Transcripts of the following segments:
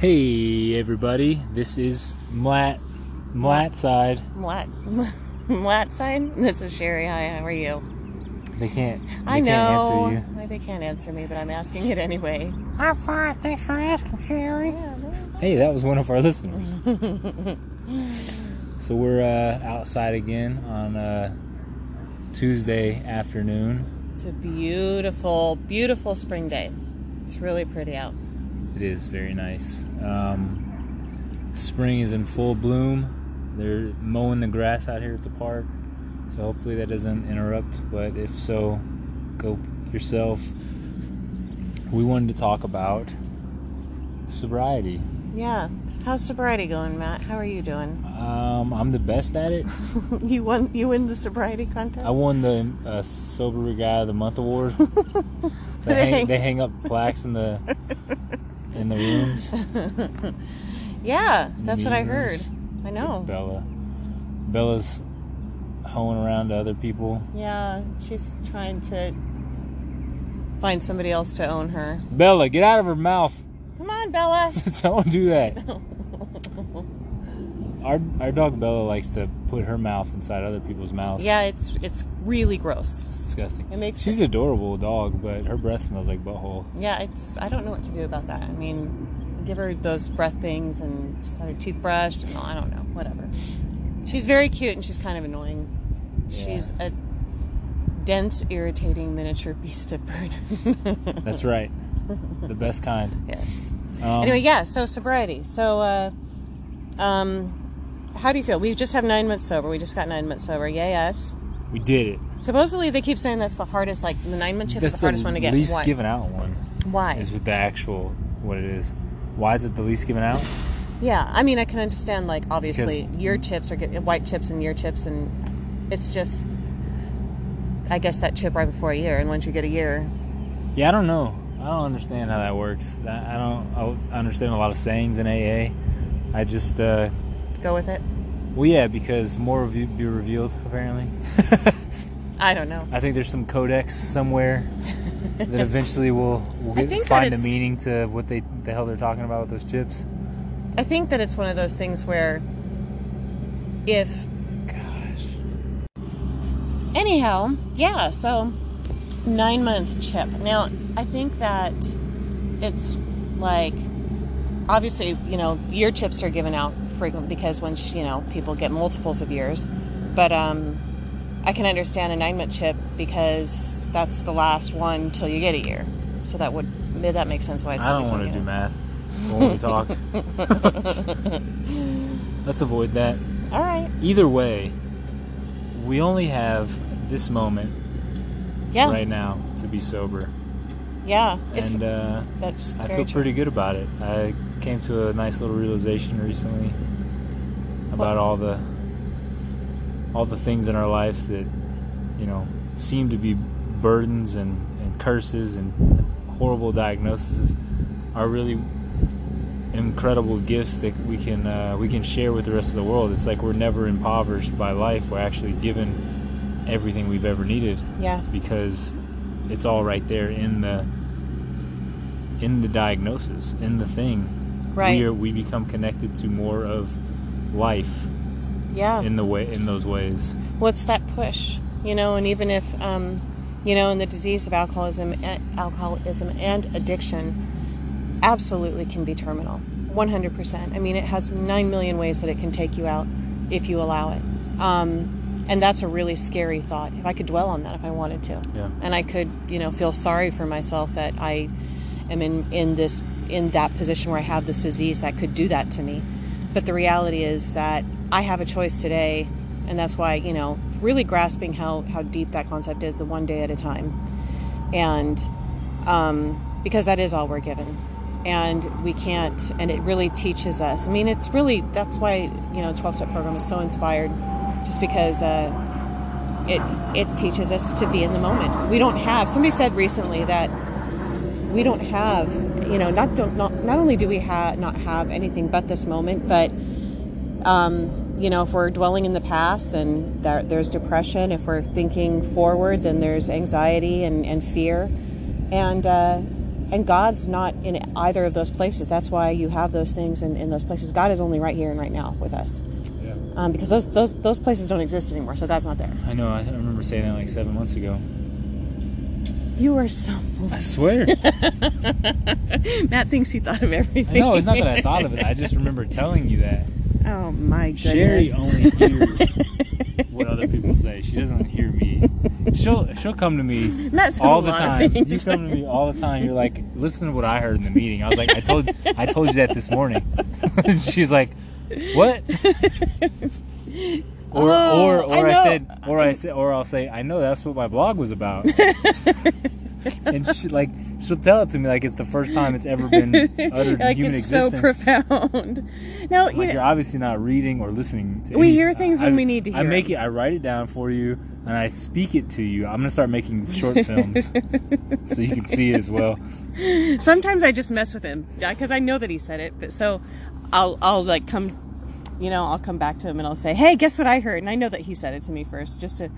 Hey everybody, this is Mlat Mlat side. Mlat, Mlat side. This is Sherry. Hi, how are you? They can't. They I Can't know. answer you. They can't answer me, but I'm asking it anyway. I'm fine. Thanks for asking, Sherry. Hey, that was one of our listeners. so we're uh, outside again on uh, Tuesday afternoon. It's a beautiful, beautiful spring day. It's really pretty out. It is very nice. Um, spring is in full bloom. They're mowing the grass out here at the park, so hopefully that doesn't interrupt. But if so, go yourself. We wanted to talk about sobriety. Yeah. How's sobriety going, Matt? How are you doing? Um, I'm the best at it. you won. You win the sobriety contest. I won the uh, sober guy of the month award. they, hang, they hang up plaques in the in the rooms. yeah, the that's what I heard. I know. Bella. Bella's hoeing around to other people. Yeah, she's trying to find somebody else to own her. Bella, get out of her mouth. Come on, Bella. Don't do that. Our our dog Bella likes to put her mouth inside other people's mouths. yeah, it's it's really gross. It's disgusting. It makes She's an adorable dog, but her breath smells like butthole. Yeah, it's. I don't know what to do about that. I mean, give her those breath things and just have her teeth brushed and all, I don't know, whatever. She's very cute and she's kind of annoying. Yeah. She's a dense, irritating miniature beast of burden. That's right. the best kind. yes. Um, anyway, yeah. So sobriety. So, uh, um, how do you feel? We just have nine months sober. We just got nine months sober. Yay us. we did it. Supposedly they keep saying that's the hardest. Like the nine month chip is That's the hardest one to get. least Why? given out one. Why? Is with the actual what it is. Why is it the least given out? Yeah, I mean, I can understand like obviously your chips are get white chips and your chips, and it's just, I guess that chip right before a year, and once you get a year, Yeah, I don't know. I don't understand how that works. I don't. I understand a lot of sayings in AA. I just, uh, go with it. Well, yeah, because more will be revealed apparently. I don't know. I think there's some codex somewhere that eventually will will get, find a meaning to what they the hell they're talking about with those chips. I think that it's one of those things where, if Gosh. anyhow, yeah. So nine month chip. Now I think that it's like obviously you know year chips are given out frequently because once you know people get multiples of years, but um, I can understand a nine month chip because that's the last one till you get a year. So that would that makes sense why it's I don't want to do math when we talk. Let's avoid that. All right. Either way, we only have this moment Yeah. right now to be sober, Yeah. And uh, that's I feel true. pretty good about it. I came to a nice little realization recently about all the all the things in our lives that you know seem to be burdens and, and curses and horrible diagnoses are really incredible gifts that we can uh, we can share with the rest of the world. It's like we're never impoverished by life. We're actually given everything we've ever needed Yeah. because it's all right there in the in the diagnosis in the thing Right. we are we become connected to more of life Yeah. in the way in those ways. What's that push you know and even if um, you know in the disease of alcoholism alcoholism and addiction absolutely can be terminal 100% i mean it has 9 million ways that it can take you out if you allow it. Um, and that's a really scary thought. If i could dwell on that if i wanted to. Yeah. and i could you know feel sorry for myself that i am in in this in that position where i have this disease that could do that to me but the reality is that i have a choice today and that's why you know really grasping how how deep that concept is the one day at a time. And um, because that is all we're given. And we can't and it really teaches us. I mean it's really that's why you know 12 step program is so inspired just because uh, it it teaches us to be in the moment. We don't have somebody said recently that we don't have you know not don't not, not only do we have not have anything but this moment but um, you know if we're dwelling in the past then there, there's depression if we're thinking forward then there's anxiety and, and fear and uh, and God's not in either of those places. That's why you have those things in, in those places. God is only right here and right now with us. Yeah. Um, because those, those those places don't exist anymore, so God's not there. I know. I remember saying that like seven months ago. You are so. I swear. Matt thinks he thought of everything. no, it's not that I thought of it. I just remember telling you that. Oh my goodness. Sherry only hears what other people say. She doesn't hear me. She'll she'll come to me all the time. You come to me all the time. You're like, listen to what I heard in the meeting. I was like, I told I told you that this morning. She's like, what? Or Oh, or or I I, said or I said or I'll say I know that's what my blog was about. and she like she'll tell it to me like it's the first time it's ever been uttered in like human it's existence. so profound. Now, Like you you're know, obviously not reading or listening to it. We any- hear things when we need to hear I make them. it I write it down for you and I speak it to you. I'm gonna start making short films so you can see it as well. sometimes I just mess with him because I know that he said it. But so I'll I'll like come, you know, I'll come back to him and I'll say, "Hey, guess what I heard?" And I know that he said it to me first, just to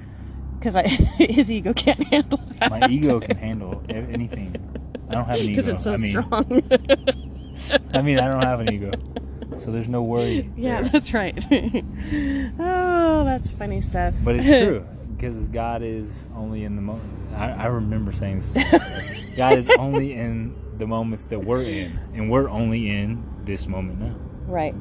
because I his ego can't handle that. My ego can handle anything. I don't have an ego. because it's so I mean, strong. I mean, I don't have an ego, so there's no worry. yeah, there. that's right. oh, that's funny stuff. But it's true because God is only in the moment. I, I remember saying this. God is only in the moments that we're in, and we're only in this moment now. Right.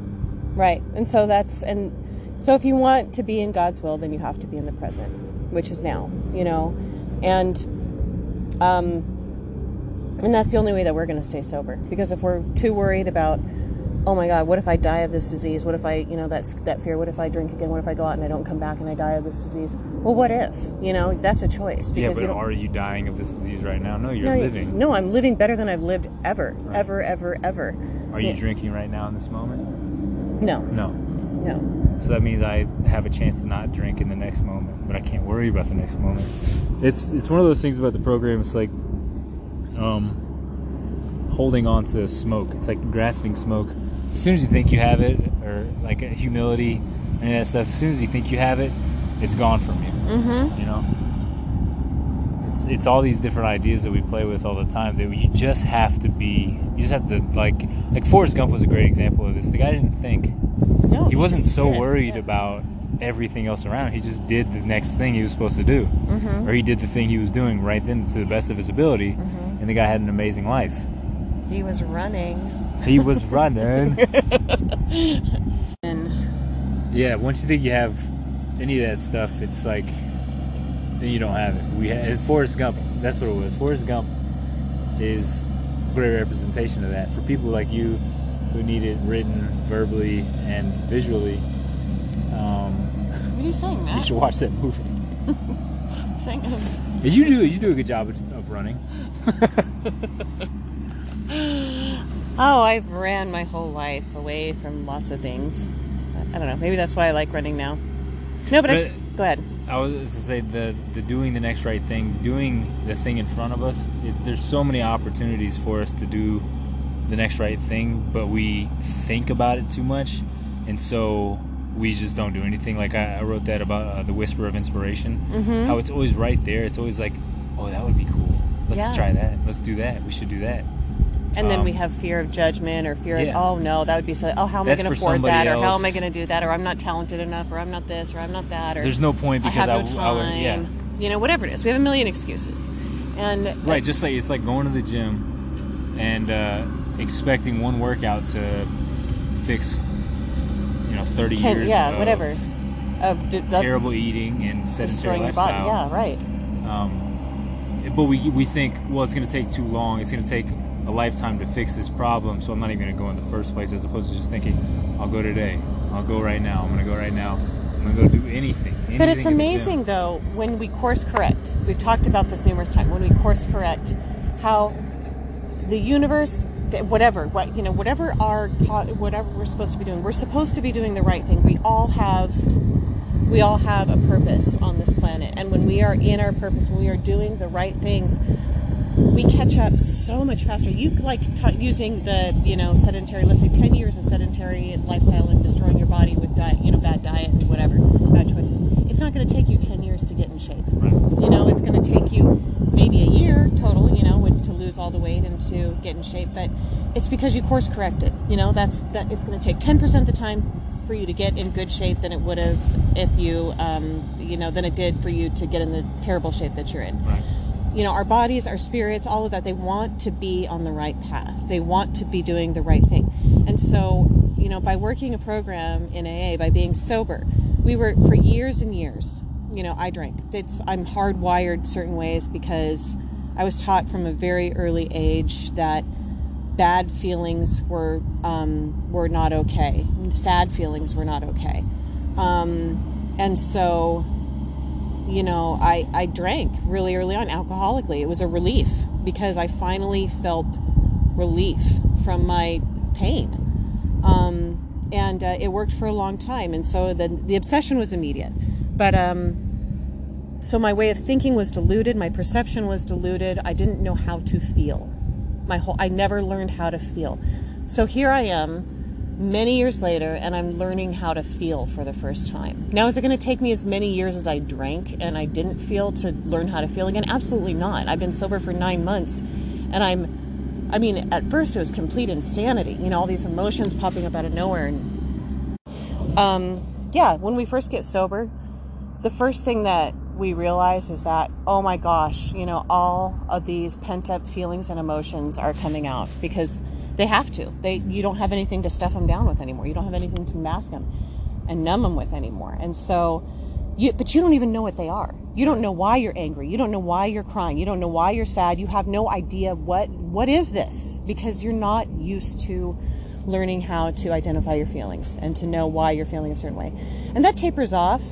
Right. And so that's and so if you want to be in God's will, then you have to be in the present, which is now, you know. And um and that's the only way that we're going to stay sober because if we're too worried about oh my god, what if I die of this disease? What if I, you know, that's that fear, what if I drink again? What if I go out and I don't come back and I die of this disease? Well, what if? You know, that's a choice Yeah, but you are you dying of this disease right now? No, you're no, living. No, I'm living better than I've lived ever, ever, ever, ever. Are you Yeah. drinking right now in this moment? No, No. no. So that means I have a chance to not drink in the next moment, but I can't worry about the next moment. It's it's one of those things about the program. It's like um, holding on to smoke. It's like grasping smoke. As soon as you think you have it, or like humility and that stuff, as soon as you think you have it, it's gone from you. Mm-hmm. You know. It's, all these different ideas that we play with all the time that you just have to be you just have to like like Forrest Gump was a great example of this the guy didn't think No, he wasn't so did. worried Yeah. about everything else around. He just did the next thing he was supposed to do, Mhm. or he did the thing he was doing right then to the best of his ability, Mhm. and the guy had an amazing life. He was running. He was running. Yeah, once you think you have any of that stuff, it's like you don't have it. We had Forrest Gump. That's what it was. Forrest Gump is a great representation of that for people like you who need it written, verbally, and visually. Um, what are you saying, man? you should watch that movie. Saying, You do you do a good job of, of running. oh, I've ran my whole life away from lots of things. I don't know. Maybe that's why I like running now. No, but, I, But- go ahead. I was to say the the doing the next right thing, doing the thing in front of us. It, there's so many opportunities for us to do the next right thing, but we think about it too much, and so we just don't do anything. Like I, I wrote that about uh, the whisper of inspiration. Mhm. How it's always right there. It's always like, oh, that would be cool. Let's Yeah. try that. Let's do that. We should do that. And then we Um, have fear of judgment or fear yeah. of, oh no, that would be so, oh, how am That's I going to afford that? somebody Or how am I going to do that? Or I'm not talented enough, or I'm not this, or I'm not that, or There's no point I because have I, no time. I would, yeah. You know, whatever it is. We have a million excuses. And Right, just like it's like going to the gym and uh, expecting one workout to fix, you know, thirty ten, years. yeah, of whatever. Of, Terrible eating and sedentary your body. lifestyle. Yeah, right. Um, but we we think, well, it's going to take too long. It's going to take a lifetime to fix this problem. So I'm not even going to go in the first place, as opposed to just thinking, I'll go today. I'll go right now. I'm going to go right now. I'm going to go do anything. But it's anything the gym. amazing, though, when we course correct. We've talked about this numerous times. When we course correct, how the universe, whatever, what you know, whatever our whatever we're supposed to be doing, we're supposed to be doing the right thing. We all have, we all have a purpose on this planet, and when we are in our purpose, when we are doing the right things, we catch up so much faster. You like t- using the you know sedentary, let's say ten years of sedentary lifestyle and destroying your body with diet, you know, bad diet and whatever, bad choices. It's not going to take you ten years to get in shape. Right. You know, it's going to take you maybe a year total. You know, to lose all the weight and to get in shape, but it's because you course corrected. You know, that's that. It's going to take ten percent of the time for you to get in good shape than it would have if you, um, you know, than it did for you to get in the terrible shape that you're in Right. You know, our bodies, our spirits, all of that, they want to be on the right path. They want to be doing the right thing. And so, you know, by working a program in AA, by being sober, we were for years and years, you know, I drank. It's, I'm hardwired certain ways because I was taught from a very early age that bad feelings were um, were not okay. Sad feelings were not okay. Um, and so you know, I, I drank really early on alcoholically. It was a relief because I finally felt relief from my pain. Um, and uh, it worked for a long time. And so the, the obsession was immediate. But um, so my way of thinking was diluted, my perception was diluted. I didn't know how to feel. My whole, I never learned how to feel. So here I am many years later and I'm learning how to feel for the first time. Now, is it going to take me as many years as I drank and I didn't feel to learn how to feel again? Absolutely not. I've been sober for nine months and I'm, I mean, at first it was complete insanity, you know, all these emotions popping up out of nowhere. And, um, yeah, when we first get sober, the first thing that we realize is that, oh my gosh, you know, all of these pent up feelings and emotions are coming out because they have to. They you don't have anything to stuff them down with anymore. You don't have anything to mask them and numb them with anymore. And so you but you don't even know what they are. You don't know why you're angry. You don't know why you're crying. You don't know why you're sad. You have no idea what what is this because you're not used to learning how to identify your feelings and to know why you're feeling a certain way. And that tapers off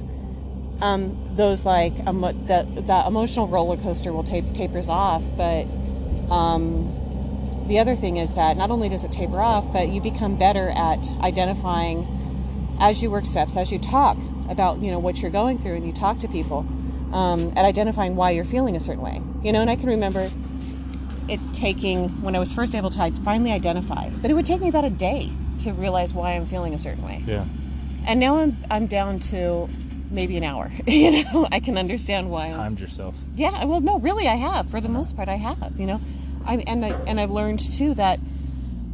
um, those like um, the the emotional roller coaster will tape tapers off, but um, the other thing is that not only does it taper off, but you become better at identifying as you work steps, as you talk about you know what you're going through, and you talk to people, um, at identifying why you're feeling a certain way. You know, and I can remember it taking when I was first able to finally identify, but it would take me about a day to realize why I'm feeling a certain way. Yeah. And now I'm I'm down to maybe an hour. you know, I can understand why. Timed yourself. Yeah, well, no, really, I have. For the most part, I have. You know, I and I and I've learned too that,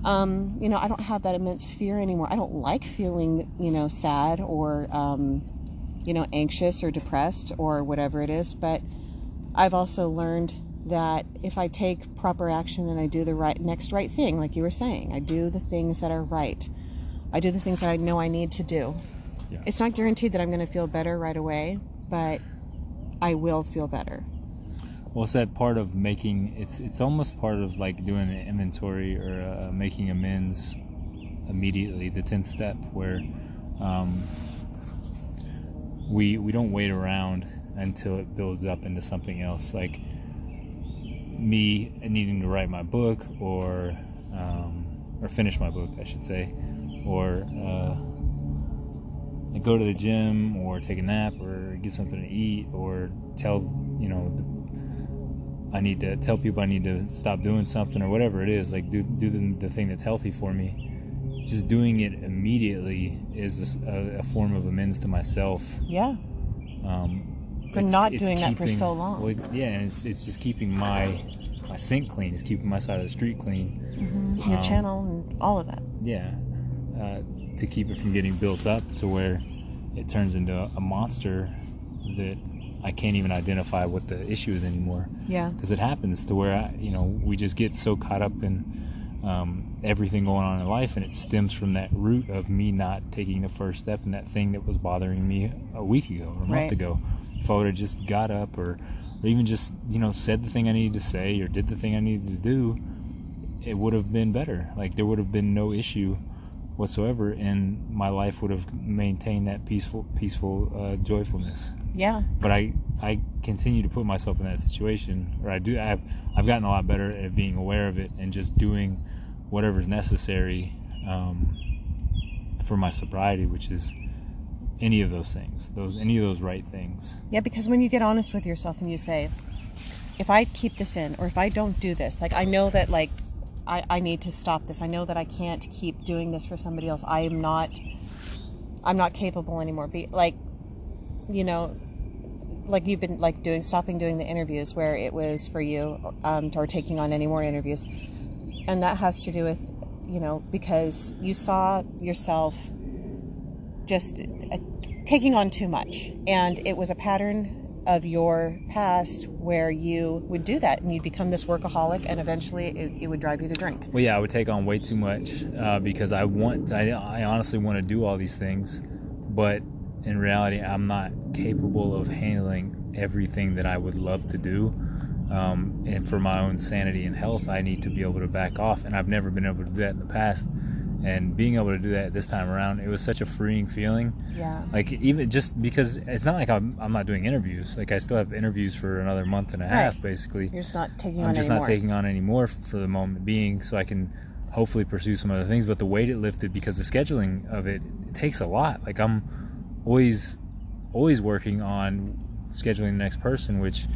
um, you know, I don't have that immense fear anymore. I don't like feeling, you know, sad or, um, you know, anxious or depressed or whatever it is. But I've also learned that if I take proper action and I do the right next right thing, like you were saying, I do the things that are right. I do the things that I know I need to do. Yeah. It's not guaranteed that I'm going to feel better right away, but I will feel better. Well, it's that part of making it's it's almost part of like doing an inventory or uh, making amends immediately. The tenth step where um, we we don't wait around until it builds up into something else. Like me needing to write my book or um, or finish my book, I should say, or uh, go to the gym or take a nap or get something to eat or tell you know the, I need to tell people I need to stop doing something or whatever it is like do do the, the thing that's healthy for me just doing it immediately is a, a form of amends to myself Yeah. um, For it's- not it's doing that for so long. well, yeah and it's it's just keeping my my sink clean it's keeping my side of the street clean Your Um, channel and all of that. yeah, uh, to keep it from getting built up to where it turns into a monster that I can't even identify what the issue is anymore. Yeah. Because it happens to where I, you know we just get so caught up in um, everything going on in life, and it stems from that root of me not taking the first step and that thing that was bothering me a week ago or a month Right. ago. If I would have just got up or, or even just you know said the thing I needed to say or did the thing I needed to do, it would have been better. Like there would have been no issue whatsoever, and my life would have maintained that peaceful, peaceful uh, joyfulness. Yeah. But I, I continue to put myself in that situation, or I do. I've, I've gotten a lot better at being aware of it and just doing whatever's necessary um, for my sobriety, which is any of those things, those any of those right things. Yeah, because when you get honest with yourself and you say, if I keep this in or if I don't do this, like I know that like I, I need to stop this. I know that I can't keep doing this for somebody else. I am not I'm not capable anymore. Be like you know like you've been like doing stopping doing the interviews where it was for you um, or taking on any more interviews and that has to do with you know because you saw yourself just uh, taking on too much and it was a pattern of your past where you would do that and you'd become this workaholic and eventually it, it would drive you to drink well yeah i would take on way too much uh, because i want I, I honestly want to do all these things but in reality, I'm not capable of handling everything that I would love to do. Um, and for my own sanity and health, I need to be able to back off. And I've never been able to do that in the past. And being able to do that this time around, it was such a freeing feeling. Yeah. Like even just because it's not like I'm, I'm not doing interviews. Like I still have interviews for another month and a half, Right. basically. you're just not taking I'm on just anymore. not taking on any more for the moment being, so I can hopefully pursue some other things. But the weight it lifted because the scheduling of it, it takes a lot. Like I'm always, always working on scheduling the next person. Which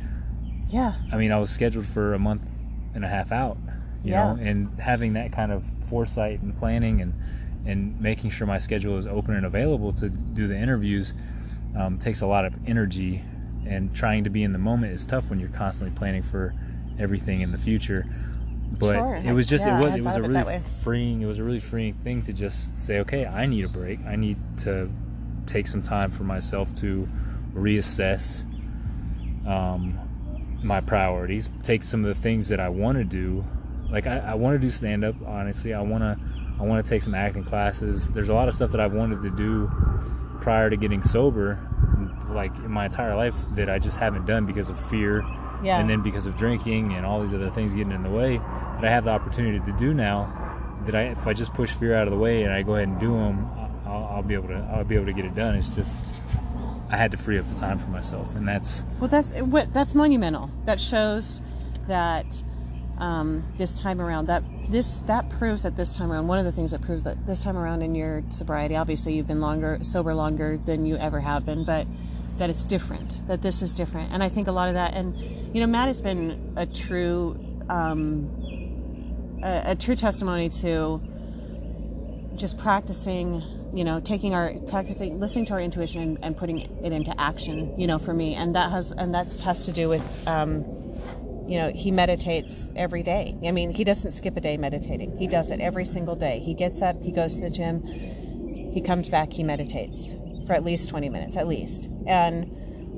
yeah I mean, I was scheduled for a month and a half out, you Yeah. know, and having that kind of foresight and planning and and making sure my schedule is open and available to do the interviews um, takes a lot of energy. And trying to be in the moment is tough when you're constantly planning for everything in the future. But Sure. it was just Yeah, it was it was a of it that really freeing it was a really freeing thing to just say okay I need a break I need to take some time for myself to reassess um, my priorities take some of the things that I want to do like I, I want to do stand up honestly I want to I want to take some acting classes there's a lot of stuff that I've wanted to do prior to getting sober like in my entire life that I just haven't done because of fear Yeah. and then because of drinking and all these other things getting in the way that I have the opportunity to do now that I if I just push fear out of the way and I go ahead and do them I'll, I'll be able to I'll be able to get it done it's just I had to free up the time for myself and that's Well, that's what that's monumental. That shows that um, this time around that this that proves that this time around one of the things that proves that this time around in your sobriety, obviously you've been longer sober longer than you ever have been, but that it's different. That this is different, and I think a lot of that. And you know, Matt has been a true um, a, a true testimony to just practicing you know taking our practicing listening to our intuition and, and putting it into action you know for me and that has and that's has to do with um, you know he meditates every day. I mean he doesn't skip a day meditating. He does it every single day. He gets up he goes to the gym he comes back he meditates for at least 20 minutes at least. And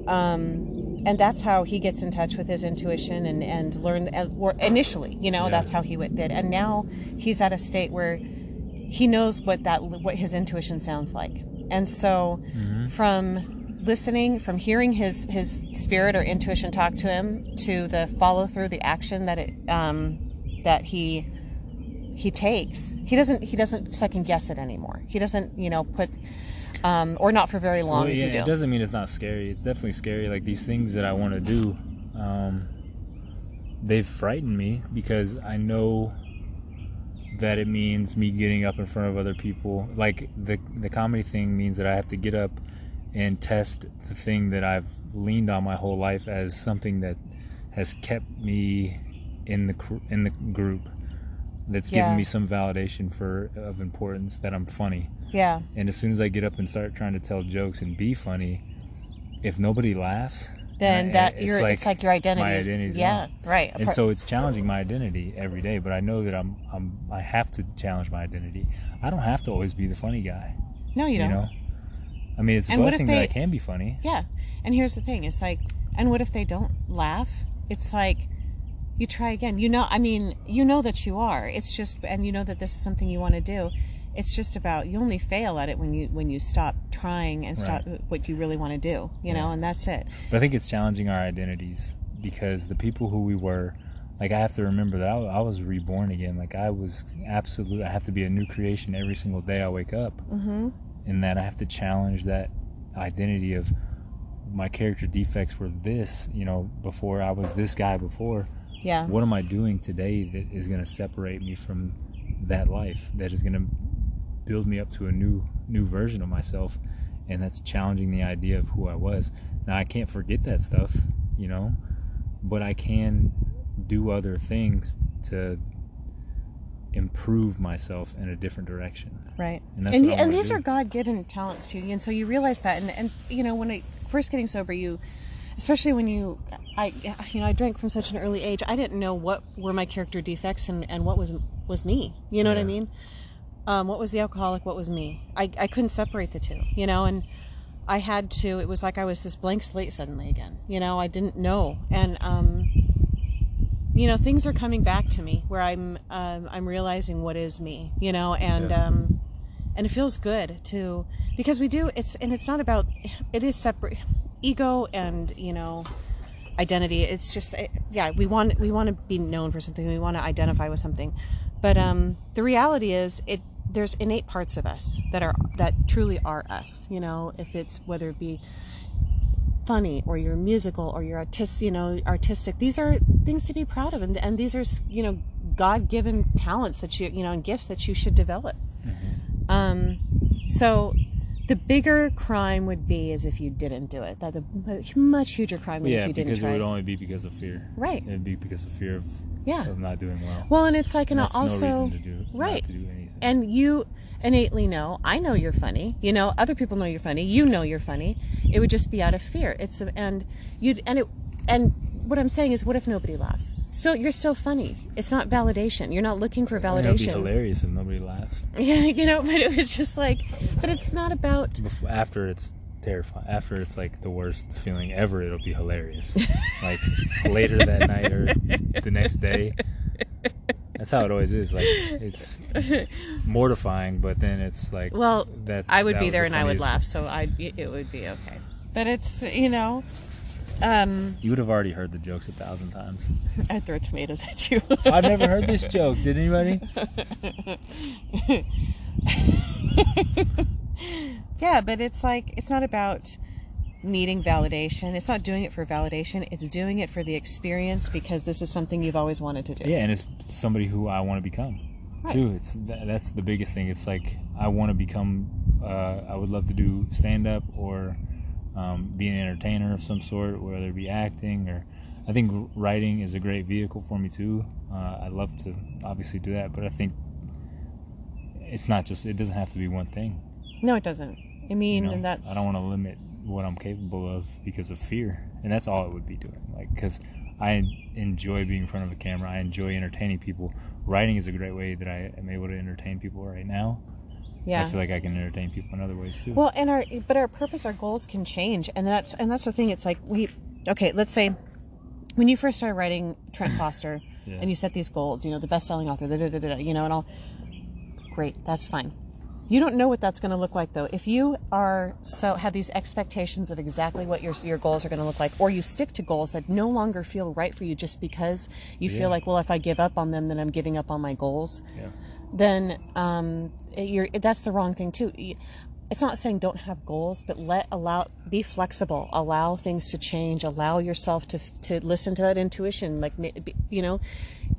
um, and that's how he gets in touch with his intuition and and learn uh, or initially you know Yeah. that's how he did. And now he's at a state where he knows what that what his intuition sounds like. And so from listening from hearing his his spirit or intuition talk to him to the follow through the action that it um that he he takes he doesn't he doesn't second guess it anymore he doesn't you know put um or not for very long Well, yeah, do it doesn't mean it's not scary. It's definitely scary. Like these things that I want to do, um, they've frightened me because I know that it means me getting up in front of other people. Like the the comedy thing means that I have to get up and test the thing that I've leaned on my whole life as something that has kept me in the in the group. That's given me some validation for of importance that I'm funny. yeah And as soon as I get up and start trying to tell jokes and be funny, if nobody laughs, then I- that you're it's like your identity my is identity's yeah right And so it's challenging my identity every day. But I know that I'm I'm I have to challenge my identity. I don't have to always be the funny guy. no you You, don't know. I mean, it's a And blessing that I can be funny. Yeah. And here's the thing it's like, and what if they don't laugh? It's like, you try again. You know, I mean, you know that you are. It's just, and you know that this is something you want to do. It's just about you only fail at it when you when you stop trying and stop what you really want to do. You know, and that's it. But I think it's challenging our identities because the people who we were, like I have to remember that I, I was reborn again. Like I was absolute. I have to be a new creation every single day I wake up. Mm-hmm. And that I have to challenge that identity of my character defects were this, you know, before I was this guy before. Yeah. What am I doing today that is going to separate me from that life? That is going to build me up to a new new version of myself, and that's challenging the idea of who I was. Now I can't forget that stuff, you know. but I can do other things to improve myself in a different direction. Right. And that's and, and these do. are God given talents to you. And so you realize that. And, and, you know, when I first getting sober, you, especially when you, I, you know, I drank from such an early age, I didn't know what were my character defects and, and what was, was me. You know what I mean? Um, what was the alcoholic? What was me? I, I couldn't separate the two, you know, and I had to, it was like I was this blank slate suddenly again, you know, I didn't know. And, um, you know, things are coming back to me where I'm, um, I'm realizing what is me, you know, and, Yeah. um, and it feels good to because we do it's and it's not about it is separate ego and you know identity. It's just eh, yeah we want we want to be known for something. We want to identify with something. But um the reality is it there's innate parts of us that are that truly are us you know if it's whether it be funny or you're musical or you're artist you know artistic these are things to be proud of and, and these are you know god-given talents that you you know and gifts that you should develop um, so the bigger crime would be is if you didn't do it. That the much huger crime than Yeah, if you didn't do it. because it would only be because of fear. Right. It'd be because of fear of, Yeah. of not doing well. well, and it's like, and That's also, no reason to do right. to do anything. And you innately know. I know you're funny. You know, other people know you're funny. You know you're funny. It would just be out of fear. It's a, and you would and it and what I'm saying is, what if nobody laughs? Still, you're still funny. It's not validation. You're not looking for validation It'd be hilarious if nobody laughs. Yeah, you know, but it was just like, but it's not about after it's terrifying. After it's like the worst feeling ever, it'll be hilarious. like later that night or the next day. That's how it always is. Like it's mortifying, but then it's like Well, that's I would that be there the and I would laugh, so I it would be okay. But it's you know, um, You would have already heard the jokes a thousand times. I'd throw tomatoes at you. I've never heard this joke. Did anybody? yeah, but it's like it's not about needing validation. It's not doing it for validation. It's doing it for the experience because this is something you've always wanted to do. Yeah, and it's somebody who I want to become Right. too. It's that, that's the biggest thing. It's like I want to become. Uh, I would love to do stand up or um, be an entertainer of some sort, whether it be acting or. I think writing is a great vehicle for me too. Uh, I love to obviously do that, but I think it's not just. It doesn't have to be one thing. No, it doesn't. I You mean, know? and that's I don't want to limit what I'm capable of because of fear, and that's all it would be doing. Like, because I enjoy being in front of a camera, I enjoy entertaining people. Writing is a great way that I am able to entertain people right now. yeah. I feel like I can entertain people in other ways too. Well, and our but our purpose, our goals can change, and that's and that's the thing. It's like we, okay, let's say when you first started writing Trent Foster, Yeah. and you set these goals, you know, the best-selling author, da, da, da, da, da, you know, and all. Great, that's fine. You don't know what that's going to look like though. If you are so have these expectations of exactly what your your goals are going to look like, or you stick to goals that no longer feel right for you just because you Yeah. feel like, well, if I give up on them, then I'm giving up on my goals yeah. then um, that's the wrong thing too. It's not saying don't have goals, but let allow be flexible, allow things to change, allow yourself to to listen to that intuition. Like you know,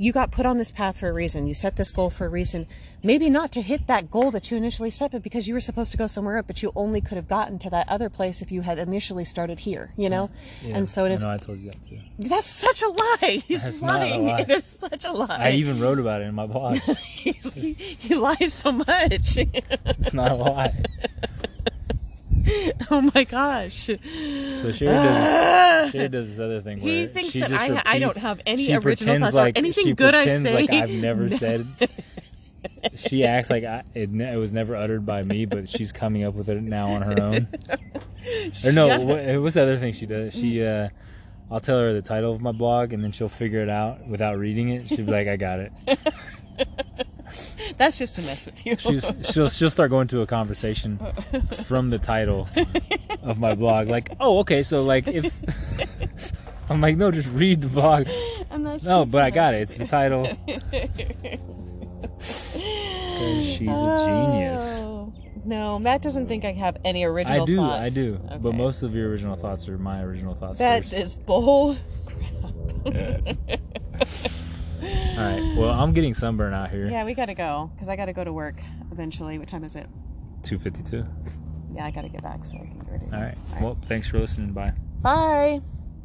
you got put on this path for a reason. You set this goal for a reason. Maybe not to hit that goal that you initially set, but because you were supposed to go somewhere else, but you only could have gotten to that other place if you had initially started here. You know, Yeah. and so it is. I know I told you that too. That's such a lie. He's That's lying. lie. It is such a lie. I even wrote about it in my blog. he, he lies so much. it's not a lie. oh my gosh. So Sherry does. Sherry does this other thing where He thinks she that I- I don't have any original thoughts or Like, anything good I say. Like I've never said. She acts like I, it, it was never uttered by me, but she's coming up with it now on her own. Or no, what, what's the other thing she does? She, uh, I'll tell her the title of my blog, and then she'll figure it out without reading it. She'll be like, "I got it." That's just to mess with you. She's, she'll she'll start going to a conversation from the title of my blog. Like, oh, okay, so like if I'm like, no, just read the blog. and that's No, but I got it. It's the title. She's a oh, genius. Oh, No, Matt doesn't think I have any original I do, thoughts. I do. But most of your original thoughts are my original thoughts That first. is bull crap. All right. Well, I'm getting sunburn out here. yeah, we gotta go because I gotta go to work eventually. What time is it? 252. Yeah, I gotta get back so I can get ready. All right. Well, thanks for listening. Bye. Bye.